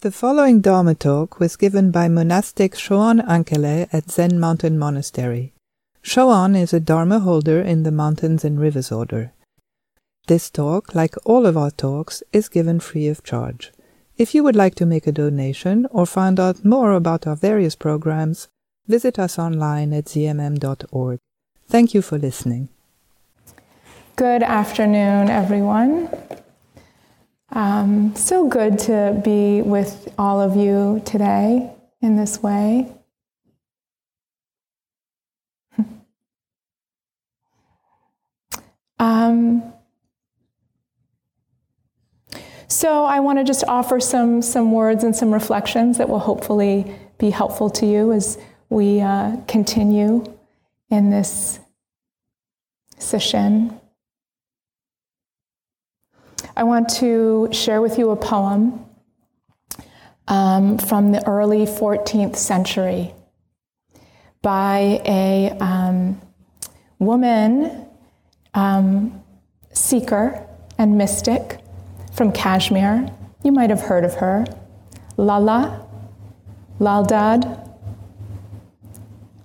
The following Dharma talk was given by monastic Shoan Ankele at Zen Mountain Monastery. Shoan is a Dharma holder in the Mountains and Rivers Order. This talk, like all of our talks, is given free of charge. If you would like to make a donation or find out more about our various programs, visit us online at zmm.org. Thank you for listening. Good afternoon, everyone. Um, so good to be with all of you today in this way. um, so I want to just offer some some words and some reflections that will hopefully be helpful to you as we uh, continue in this session. I want to share with you a poem um, from the early 14th century by a um, woman um, seeker and mystic from Kashmir. You might have heard of her, Lala, Laldas,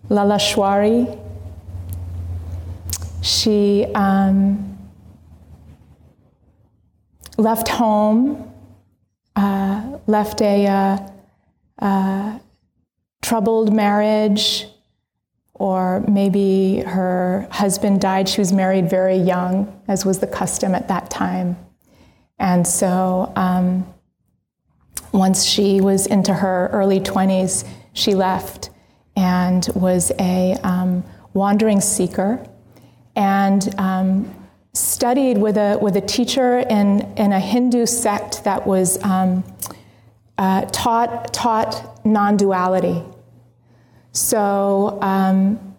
Lalleshwari. She um, left home, uh, left a uh, uh, troubled marriage, or maybe her husband died. She was married very young, as was the custom at that time. And so um, once she was into her early 20s, she left and was a um, wandering seeker and um, studied with a, with a teacher in, in a Hindu sect that was um, uh, taught, taught non duality. So, um,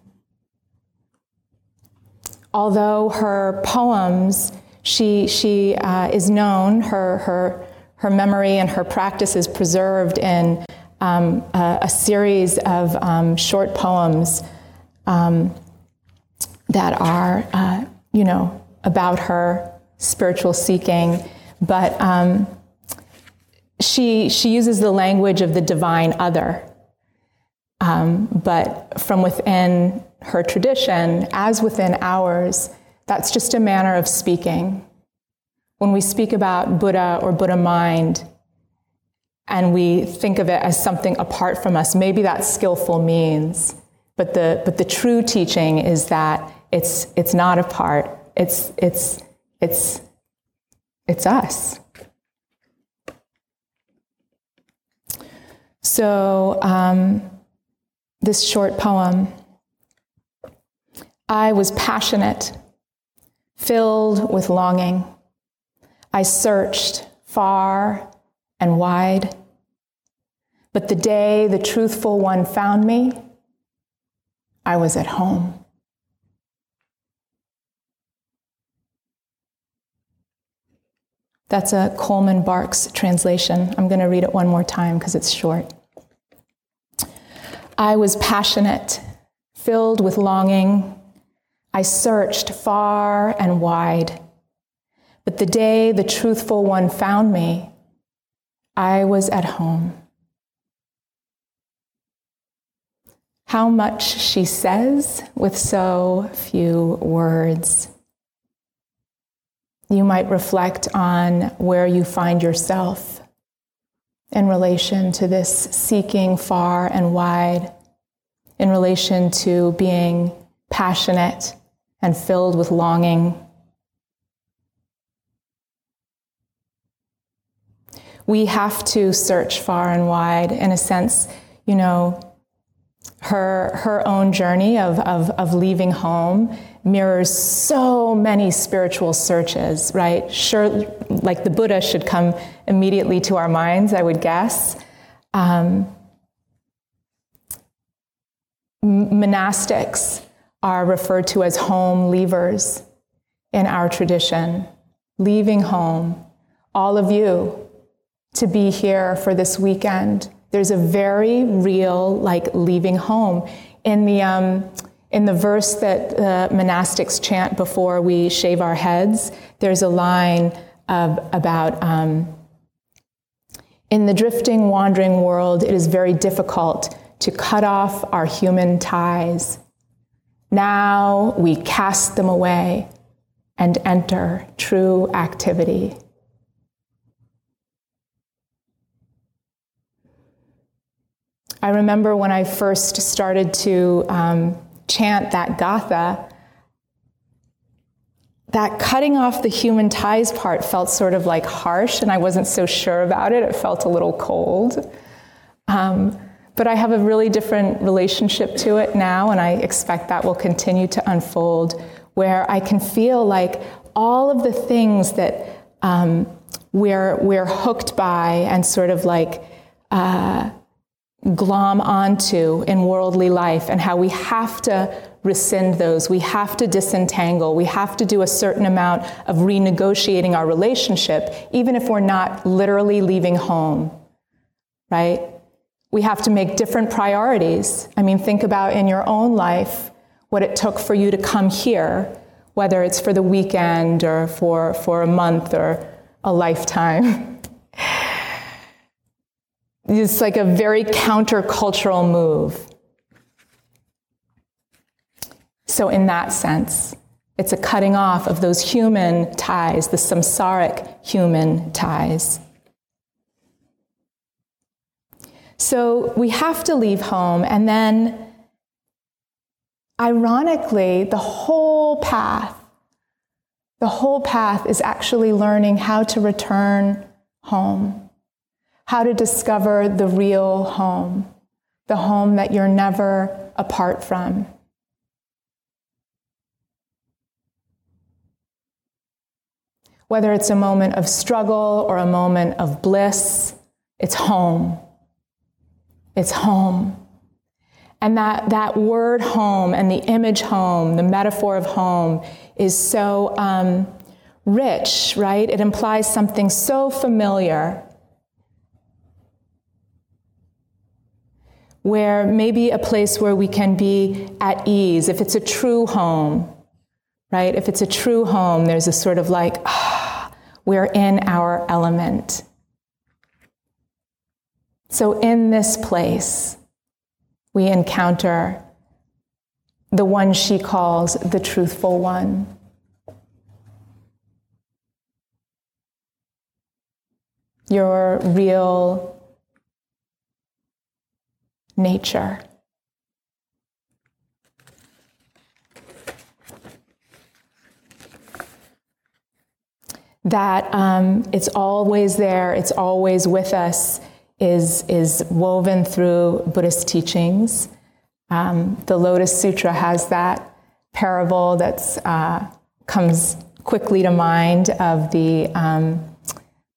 although her poems, she, she uh, is known, her, her, her memory and her practice is preserved in um, a, a, series of um, short poems um, that are, uh, you know, about her spiritual seeking, but um, she, she uses the language of the divine other. Um, but from within her tradition, as within ours, that's just a manner of speaking. When we speak about Buddha or Buddha mind, and we think of it as something apart from us, maybe that's skillful means. But the, but the true teaching is that it's, it's not apart, it's, it's, it's, it's us. So, um, this short poem I was passionate, filled with longing. I searched far and wide. But the day the truthful one found me, I was at home. That's a Coleman Barks translation. I'm going to read it one more time because it's short. I was passionate, filled with longing. I searched far and wide. But the day the truthful one found me, I was at home. How much she says with so few words you might reflect on where you find yourself in relation to this seeking far and wide, in relation to being passionate and filled with longing. We have to search far and wide. In a sense, you know, her, her own journey of, of, of leaving home mirrors so many spiritual searches, right? Sure, like the Buddha should come immediately to our minds, I would guess. Um, monastics are referred to as home leavers in our tradition, leaving home. All of you to be here for this weekend. There's a very real, like, leaving home. In the, um, in the verse that the monastics chant before we shave our heads, there's a line of, about um, In the drifting, wandering world, it is very difficult to cut off our human ties. Now we cast them away and enter true activity. I remember when I first started to um, chant that gatha, that cutting off the human ties part felt sort of like harsh, and I wasn't so sure about it. It felt a little cold. Um, but I have a really different relationship to it now, and I expect that will continue to unfold where I can feel like all of the things that um, we're, we're hooked by and sort of like uh, glom onto in worldly life, and how we have to rescind those. We have to disentangle. We have to do a certain amount of renegotiating our relationship, even if we're not literally leaving home, right? We have to make different priorities. I mean, think about in your own life what it took for you to come here, whether it's for the weekend or for, for a month or a lifetime. it's like a very countercultural move. So, in that sense, it's a cutting off of those human ties, the samsaric human ties. So, we have to leave home, and then, ironically, the whole path, the whole path is actually learning how to return home, how to discover the real home, the home that you're never apart from. Whether it's a moment of struggle or a moment of bliss, it's home. It's home. And that, that word home and the image home, the metaphor of home, is so um, rich, right? It implies something so familiar. Where maybe a place where we can be at ease, if it's a true home, right? If it's a true home, there's a sort of like, ah, we're in our element. So, in this place, we encounter the one she calls the truthful one. Your real nature. that um, it's always there, it's always with us, is, is woven through Buddhist teachings. Um, the Lotus Sutra has that parable that uh, comes quickly to mind of the, um,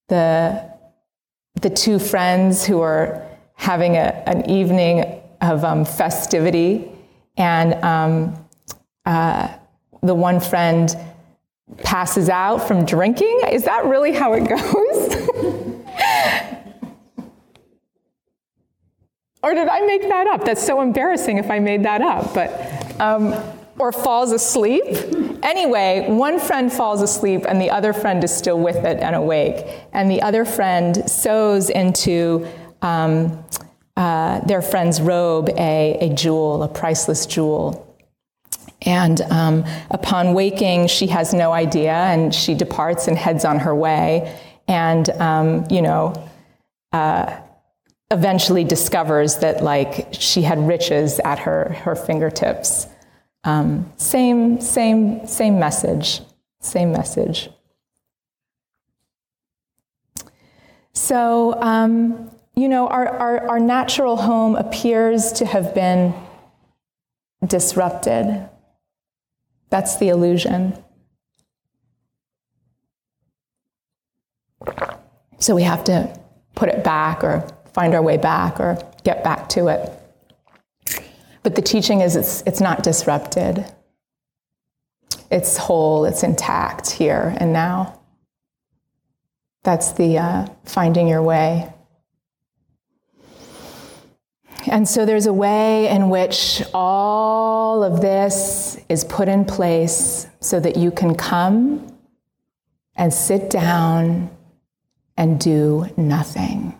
the, the two friends who are having a, an evening of um, festivity, and um, uh, the one friend passes out from drinking? Is that really how it goes? or did I make that up? That's so embarrassing if I made that up. But um, or falls asleep. Anyway, one friend falls asleep and the other friend is still with it and awake. And the other friend sews into um, uh, their friend's robe a, a jewel, a priceless jewel. And um, upon waking, she has no idea, and she departs and heads on her way. And um, you know, uh, eventually discovers that like she had riches at her her fingertips. Um, same same same message. Same message. So um, you know, our, our our natural home appears to have been disrupted that's the illusion. So we have to put it back or find our way back or get back to it. But the teaching is it's, it's not disrupted, it's whole, it's intact here and now. That's the uh, finding your way. And so there's a way in which all of this is put in place so that you can come and sit down and do nothing.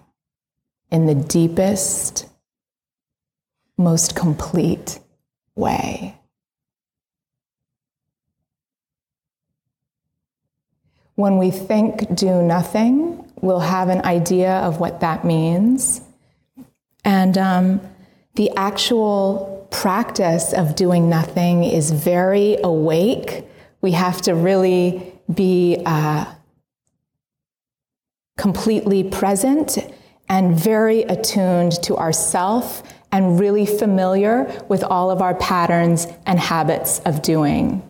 in the deepest, most complete way. When we think do nothing, we'll have an idea of what that means. And um, the actual practice of doing nothing is very awake. We have to really be uh, completely present and very attuned to ourself and really familiar with all of our patterns and habits of doing.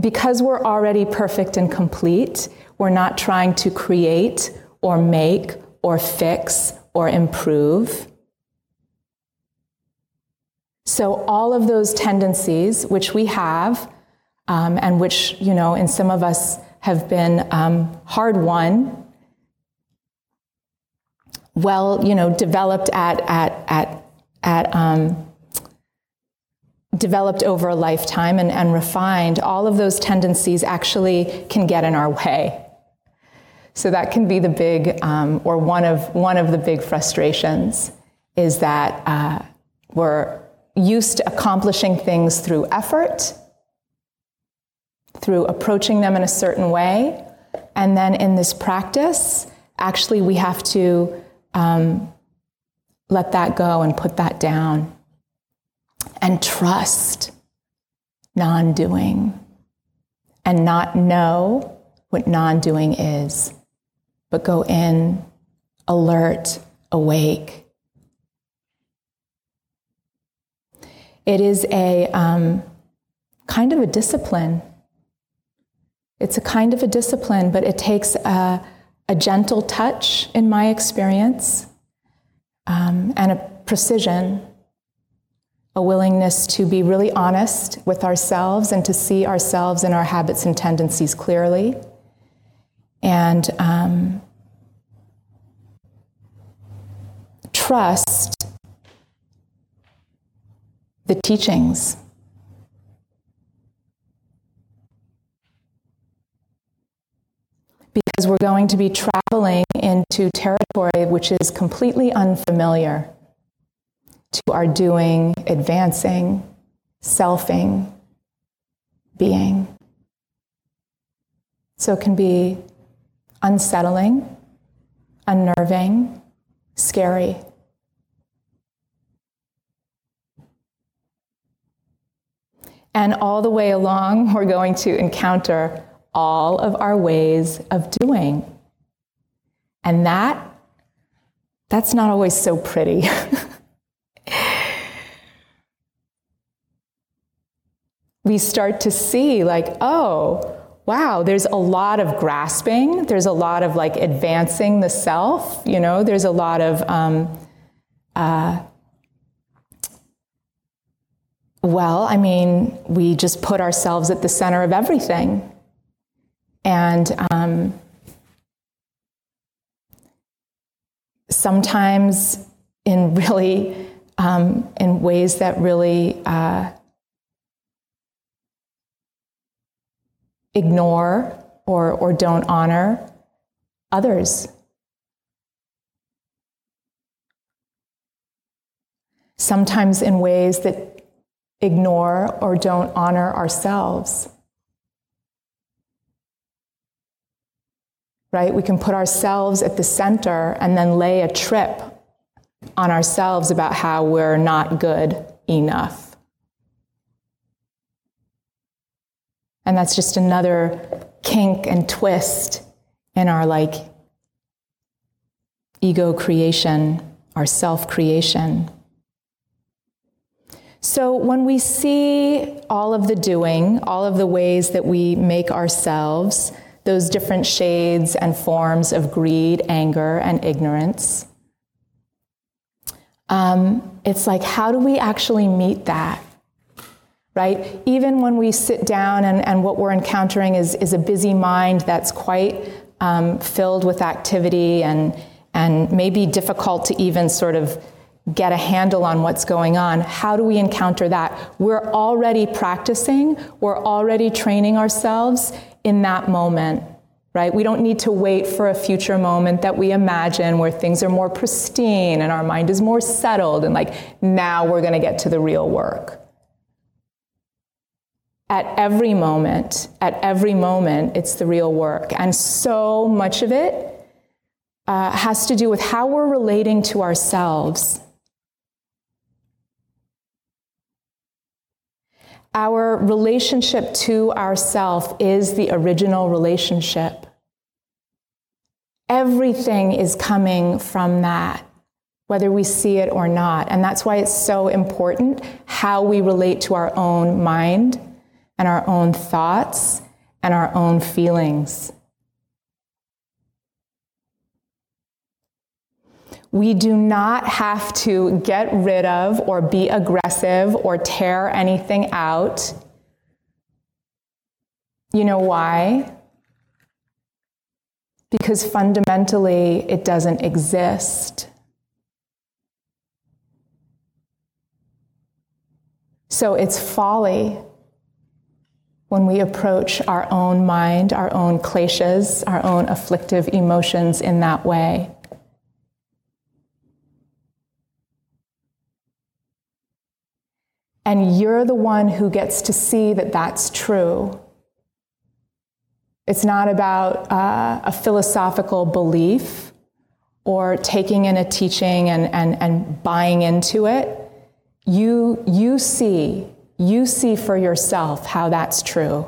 Because we're already perfect and complete, we're not trying to create or make or fix or improve. So, all of those tendencies, which we have, um, and which, you know, in some of us have been um, hard won, well, you know, developed at, at, at, at um, developed over a lifetime and, and refined, all of those tendencies actually can get in our way. So that can be the big, um, or one of, one of the big frustrations is that uh, we're used to accomplishing things through effort, through approaching them in a certain way. And then in this practice, actually, we have to um, let that go and put that down and trust non doing and not know what non doing is, but go in alert, awake. It is a um, kind of a discipline. It's a kind of a discipline, but it takes a, a gentle touch, in my experience, um, and a precision a willingness to be really honest with ourselves and to see ourselves and our habits and tendencies clearly. And um, trust the teachings. Because we're going to be traveling into territory which is completely unfamiliar to our doing, advancing, selfing, being. So it can be unsettling, unnerving, scary. And all the way along, we're going to encounter all of our ways of doing. And that, that's not always so pretty. we start to see, like, oh, wow, there's a lot of grasping. There's a lot of like advancing the self, you know, there's a lot of, um, uh, well, I mean, we just put ourselves at the center of everything. And um, sometimes in really, um, in ways that really uh, ignore or, or don't honor others. Sometimes in ways that ignore or don't honor ourselves. Right? We can put ourselves at the center and then lay a trip on ourselves about how we're not good enough. And that's just another kink and twist in our like ego creation, our self creation. So when we see all of the doing, all of the ways that we make ourselves, those different shades and forms of greed, anger, and ignorance, um, it's like, how do we actually meet that? Right? Even when we sit down and, and what we're encountering is, is a busy mind that's quite um, filled with activity and, and maybe difficult to even sort of get a handle on what's going on. How do we encounter that? We're already practicing, we're already training ourselves in that moment right? We don't need to wait for a future moment that we imagine where things are more pristine and our mind is more settled and like now we're going to get to the real work. At every moment, at every moment, it's the real work. And so much of it uh, has to do with how we're relating to ourselves. Our relationship to ourself is the original relationship. Everything is coming from that, whether we see it or not. And that's why it's so important how we relate to our own mind and our own thoughts and our own feelings. We do not have to get rid of or be aggressive or tear anything out. You know why? Because fundamentally it doesn't exist. So it's folly when we approach our own mind, our own kleshas, our own afflictive emotions in that way. And you're the one who gets to see that that's true. It's not about uh, a philosophical belief or taking in a teaching and, and, and buying into it. You, you see, you see for yourself how that's true.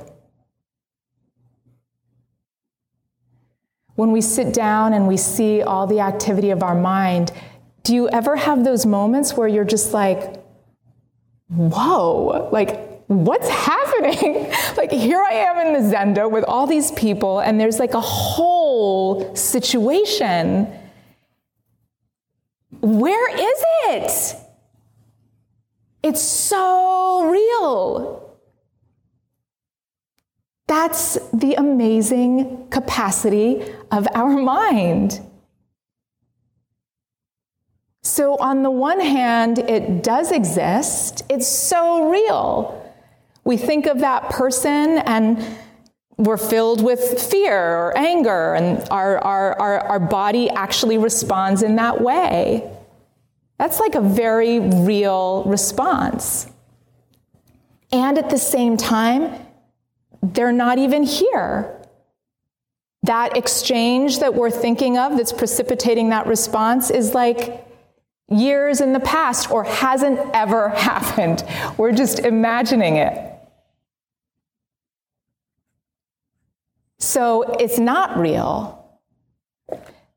When we sit down and we see all the activity of our mind, do you ever have those moments where you're just like, whoa, like, what's happening? like, here I am in the Zendo with all these people, and there's like a whole situation. Where is it? It's so real. That's the amazing capacity of our mind. So, on the one hand, it does exist, it's so real. We think of that person and we're filled with fear or anger, and our, our, our, our body actually responds in that way. That's like a very real response. And at the same time, they're not even here. That exchange that we're thinking of that's precipitating that response is like years in the past or hasn't ever happened. We're just imagining it. So it's not real.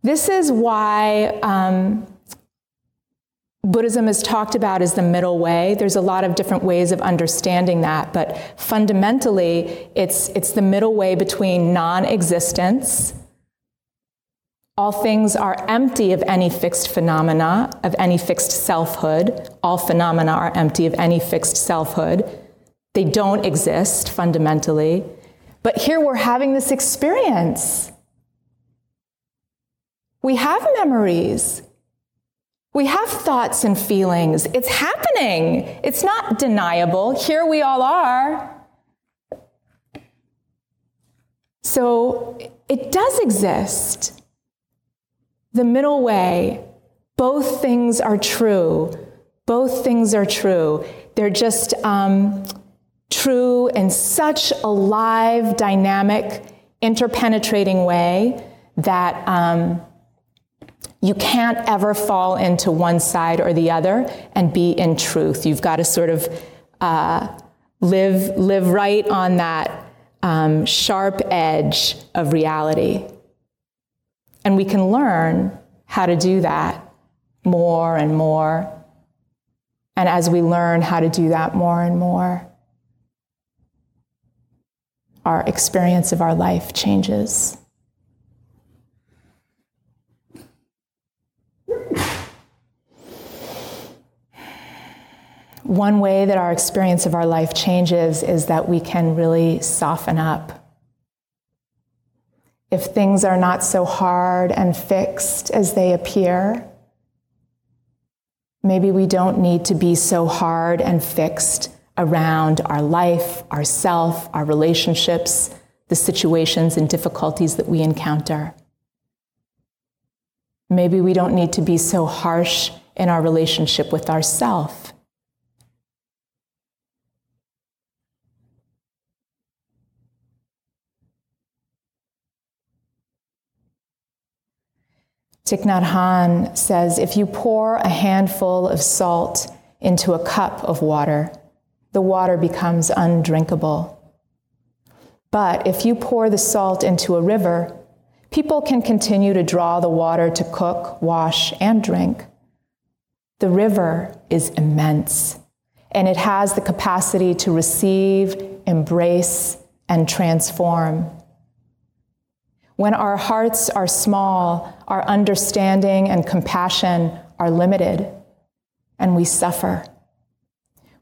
This is why um, Buddhism is talked about as the middle way. There's a lot of different ways of understanding that, but fundamentally, it's, it's the middle way between non existence all things are empty of any fixed phenomena, of any fixed selfhood. All phenomena are empty of any fixed selfhood. They don't exist fundamentally. But here we're having this experience. We have memories. We have thoughts and feelings. It's happening. It's not deniable. Here we all are. So it does exist the middle way, both things are true. Both things are true. They're just um, true in such a live, dynamic, interpenetrating way that um, you can't ever fall into one side or the other and be in truth. You've got to sort of uh, live, live right on that um, sharp edge of reality. And we can learn how to do that more and more. And as we learn how to do that more and more, our experience of our life changes. One way that our experience of our life changes is that we can really soften up if things are not so hard and fixed as they appear, maybe we don't need to be so hard and fixed around our life, our self, our relationships, the the situations and difficulties that we encounter. Maybe we don't need to be so harsh in our relationship with ourself. Thich Nhat Hanh says if you pour a handful of salt into a cup of water, the water becomes undrinkable. But if you pour the salt into a river, people can continue to draw the water to cook, wash, and drink. The river is immense, and it has the capacity to receive, embrace, and transform. When our hearts are small, our understanding and compassion are limited, and we suffer.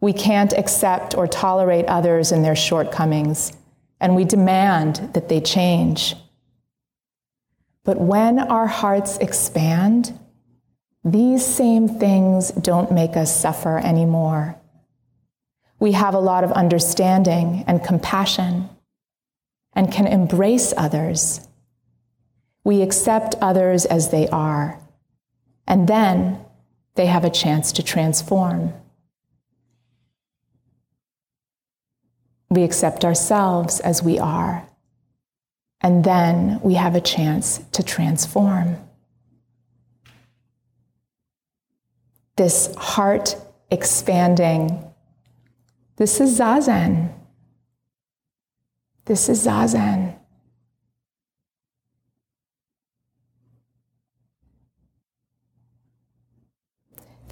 We can't accept or tolerate others and their shortcomings, and we demand that they change. But when our hearts expand, these same things don't make us suffer anymore. We have a lot of understanding and compassion and can embrace others. We accept others as they are, and then they have a chance to transform. We accept ourselves as we are, and then we have a chance to transform. This heart expanding, this is Zazen. This is Zazen.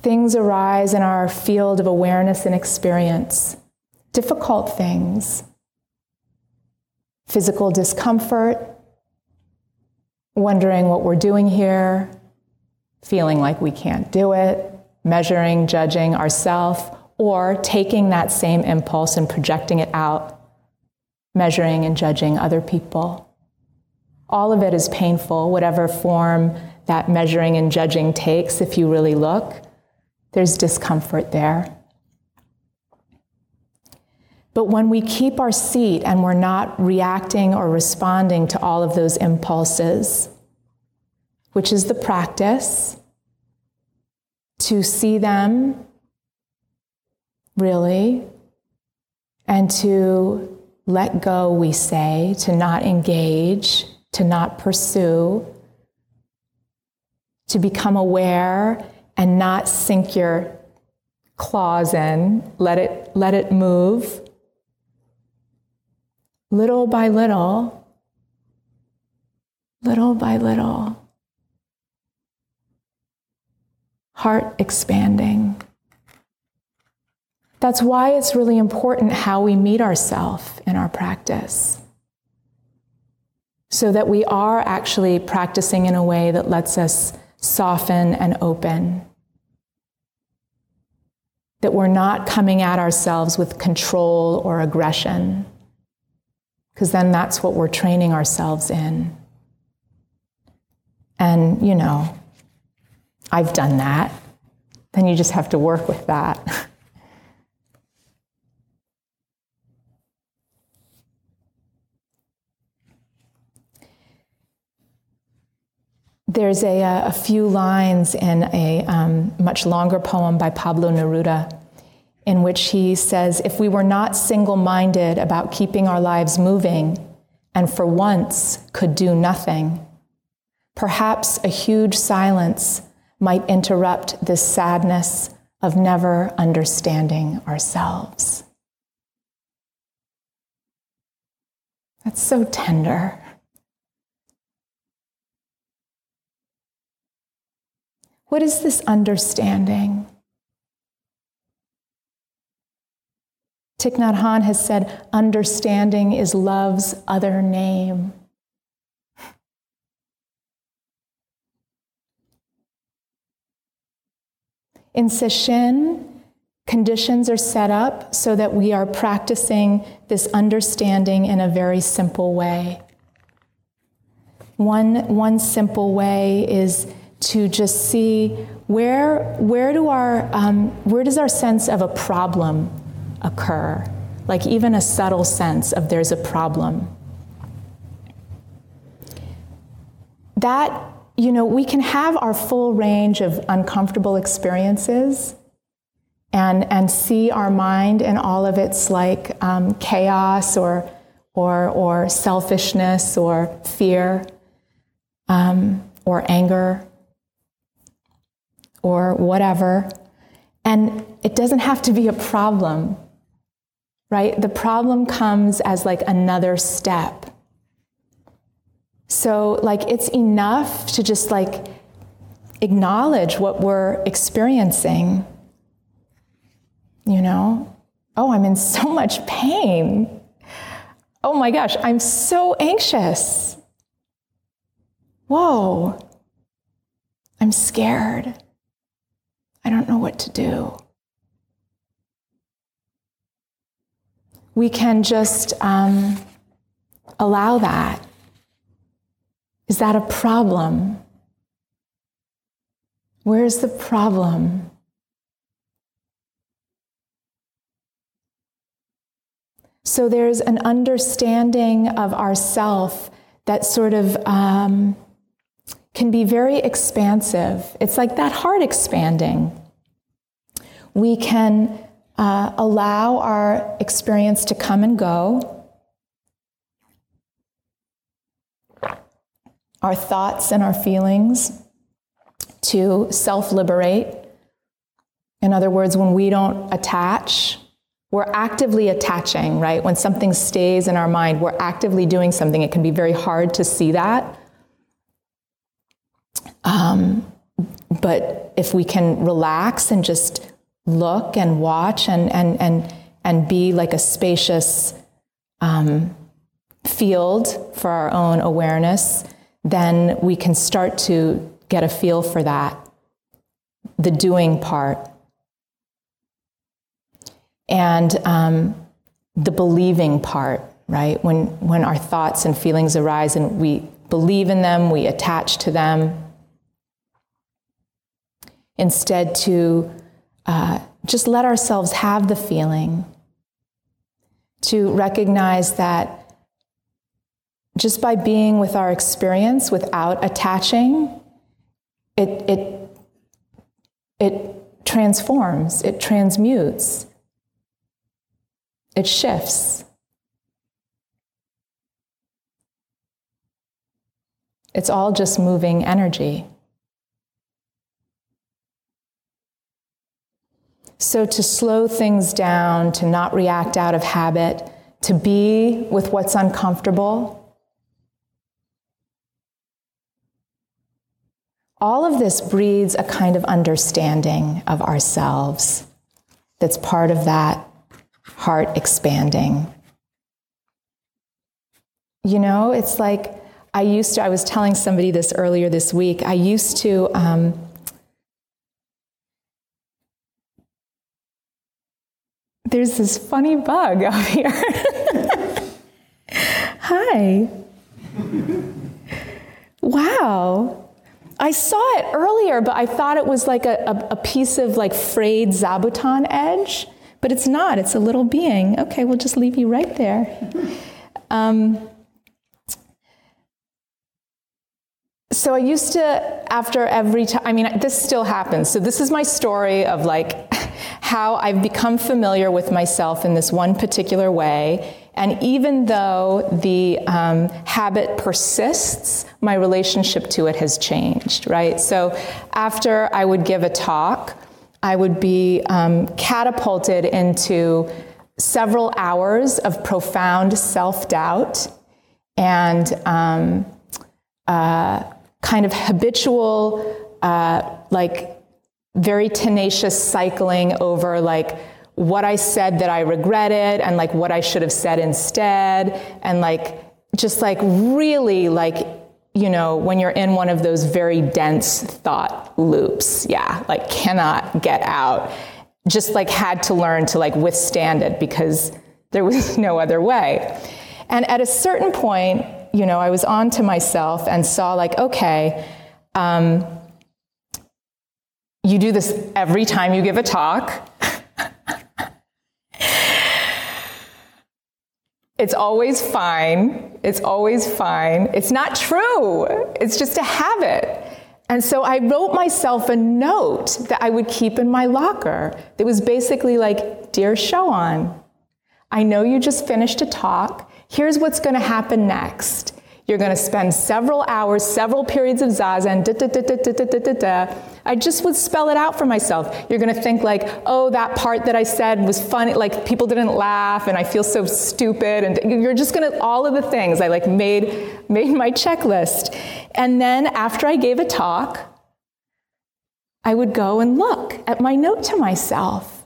Things arise in our field of awareness and experience. Difficult things, physical discomfort, wondering what we're doing here, feeling like we can't do it, measuring, judging ourselves, or taking that same impulse and projecting it out, measuring and judging other people. All of it is painful, whatever form that measuring and judging takes, if you really look. There's discomfort there. But when we keep our seat and we're not reacting or responding to all of those impulses, which is the practice, to see them really, and to let go, we say, to not engage, to not pursue, to become aware and not sink your claws in, let it, let it move little by little, little by little, heart expanding. That's why it's really important how we meet ourselves in our practice. So that we are actually practicing in a way that lets us soften and open. That we're not coming at ourselves with control or aggression because then that's what we're training ourselves in. And, you know, I've done that. Then you just have to work with that. There's a, a, few lines in a um, much longer poem by Pablo Neruda in which he says, If we were not single minded about keeping our lives moving and for once could do nothing, perhaps a huge silence might interrupt this sadness of never understanding ourselves. That's so tender. What is this understanding? Thich Nhat Hanh has said, understanding is love's other name. In Sesshin, conditions are set up so that we are practicing this understanding in a very simple way. One, one simple way is to just see where, where, do our, um, where does our sense of a problem occur, like even a subtle sense of there's a problem. that, you know, we can have our full range of uncomfortable experiences and, and see our mind in all of its like um, chaos or, or, or selfishness or fear um, or anger or whatever. And it doesn't have to be a problem, right? The problem comes as like another step. So, like, it's enough to just like acknowledge what we're experiencing. You know, oh, I'm in so much pain. Oh my gosh, I'm so anxious. Whoa, I'm scared. I don't know what to do. We can just um, allow that. Is that a problem? Where's the problem? So there's an understanding of ourself that sort of um, can be very expansive. It's like that heart expanding. We can uh, allow our experience to come and go, our thoughts and our feelings to self liberate. In other words, when we don't attach, we're actively attaching, right? When something stays in our mind, we're actively doing something. It can be very hard to see that. Um, but if we can relax and just look and watch and, and, and, and be like a spacious um, field for our own awareness, then we can start to get a feel for that, the doing part. And um, the believing part, right? When, when our thoughts and feelings arise and we believe in them, we attach to them, instead to uh, just let ourselves have the feeling, to recognize that just by being with our experience without attaching, it, it, it transforms, it transmutes, it shifts. It's all just moving energy. So, to slow things down, to not react out of habit, to be with what's uncomfortable, all of this breeds a kind of understanding of ourselves that's part of that heart expanding. You know, it's like I used to, I was telling somebody this earlier this week, I used to. Um, There's this funny bug out here. Hi. Wow. I saw it earlier, but I thought it was like a, a, a, piece of like frayed zabuton edge, but it's not. It's a little being. Okay, we'll just leave you right there. Um, so I used to, after every time, I mean, this still happens. So this is my story of like how I've become familiar with myself in this one particular way. And even though the um, habit persists, my relationship to it has changed, right? So after I would give a talk, I would be um, catapulted into several hours of profound self doubt and um, uh, kind of habitual, uh, like very tenacious cycling over like what I said that I regretted and like what I should have said instead. And like just like really like you know when you're in one of those very dense thought loops yeah like cannot get out. Just like had to learn to like withstand it because there was no other way. And at a certain point you know I was on to myself and saw like okay um, you do this every time you give a talk. It's always fine. It's always fine. It's not true. It's just a habit. And so I wrote myself a note that I would keep in my locker that was basically like, Dear Shoan, I know you just finished a talk. Here's what's going to happen next. You're going to spend several hours, several periods of zazen, da, da, da, da, da, da, da, da. I just would spell it out for myself. You're going to think like, oh, that part that I said was funny, like people didn't laugh and I feel so stupid. And you're just going to, all of the things. I like made, made my checklist. And then after I gave a talk, I would go and look at my note to myself.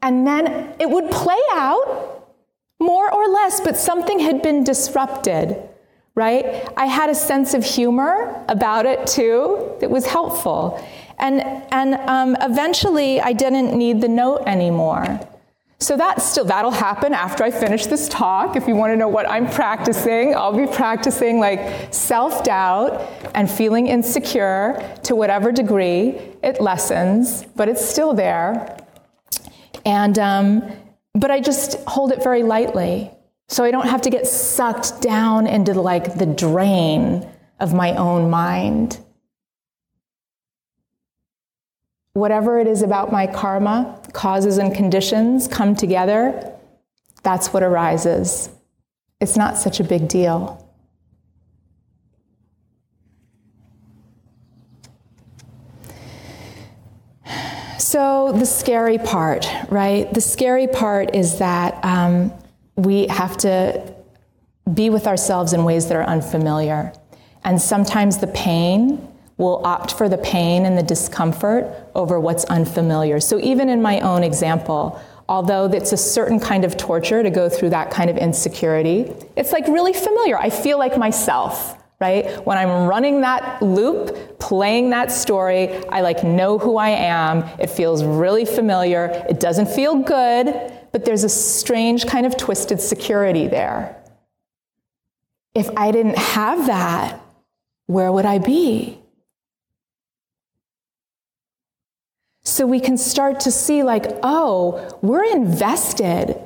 And then it would play out more or less, but something had been disrupted right? I had a sense of humor about it too that was helpful. And, and um, eventually I didn't need the note anymore. So that still that'll happen after I finish this talk. If you want to know what I'm practicing, I'll be practicing like self-doubt and feeling insecure to whatever degree it lessens, but it's still there. And um, but I just hold it very lightly. So I don't have to get sucked down into like the drain of my own mind. Whatever it is about my karma, causes and conditions come together, that's what arises. It's not such a big deal. So, the scary part, right? The scary part is that um, we have to be with ourselves in ways that are unfamiliar. And sometimes the pain will opt for the pain and the discomfort over what's unfamiliar. So, even in my own example, although it's a certain kind of torture to go through that kind of insecurity, it's like really familiar. I feel like myself, right? When I'm running that loop, playing that story, I like know who I am. It feels really familiar. It doesn't feel good, but there's a strange kind of twisted security there. If I didn't have that, where would I be? So we can start to see, like, oh, we're invested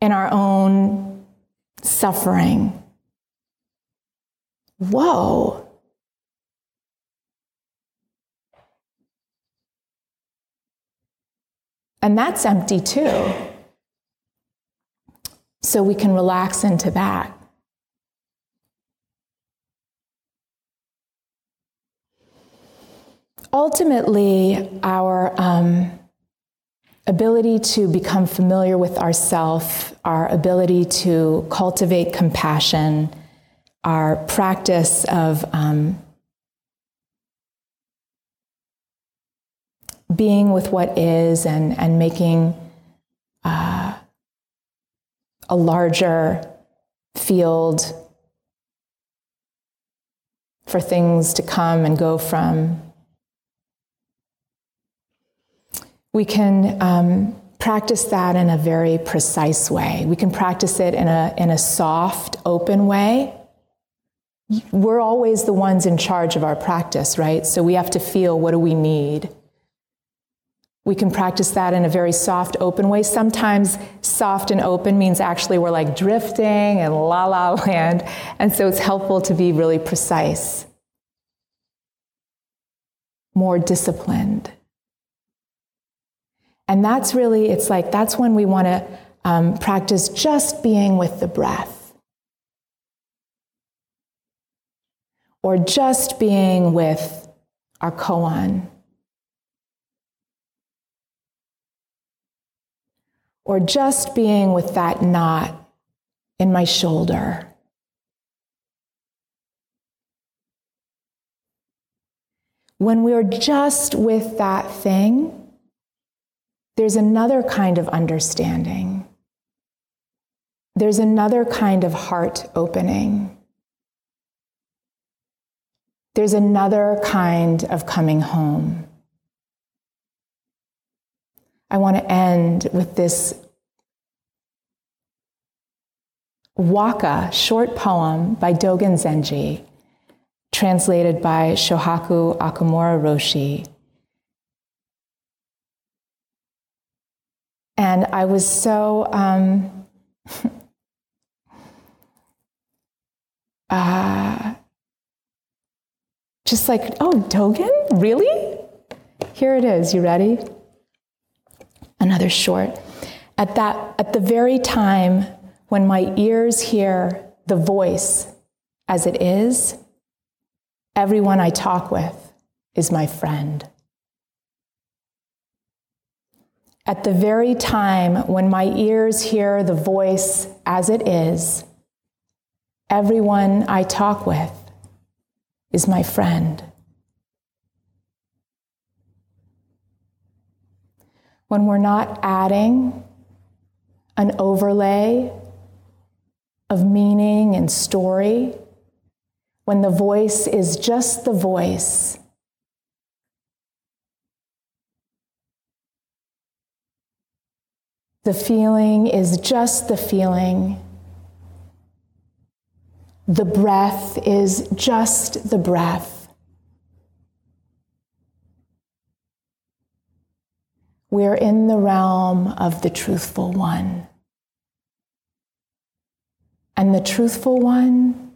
in our own suffering. Whoa. And that's empty too. So we can relax into that. Ultimately, our um, ability to become familiar with ourself, our ability to cultivate compassion, our practice of um, being with what is and, and making uh, a larger field for things to come and go from. We can um, practice that in a very precise way. We can practice it in a, in a soft, open way. We're always the ones in charge of our practice, right? So we have to feel what do we need? We can practice that in a very soft, open way. Sometimes soft and open means actually we're like drifting and la la land. And so it's helpful to be really precise, more disciplined. And that's really, it's like, that's when we want to um, practice just being with the breath. Or just being with our koan or just being with that knot in my shoulder. When we're just with that thing, there's another kind of understanding. There's another kind of heart opening. There's another kind of coming home. I want to end with this waka short poem by Dogen Zenji, translated by Shohaku Okumura Roshi. And I was so um, uh, just like, oh, Dogen? Really? Here it is. You ready? Another short. At that, at the very time when my ears hear the voice as it is, everyone I talk with is my friend. At the very time when my ears hear the voice as it is, everyone I talk with is my friend. When we're not adding an overlay of meaning and story, when the voice is just the voice. The feeling is just the feeling. The breath is just the breath. We're in the realm of the truthful one. And the truthful one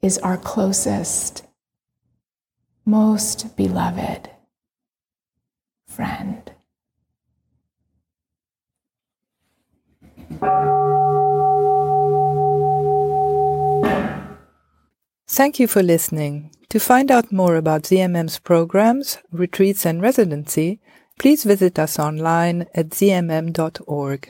is our closest, most beloved friend. Thank you for listening. To find out more about ZMM's programs, retreats, and residency, please visit us online at zmm.org.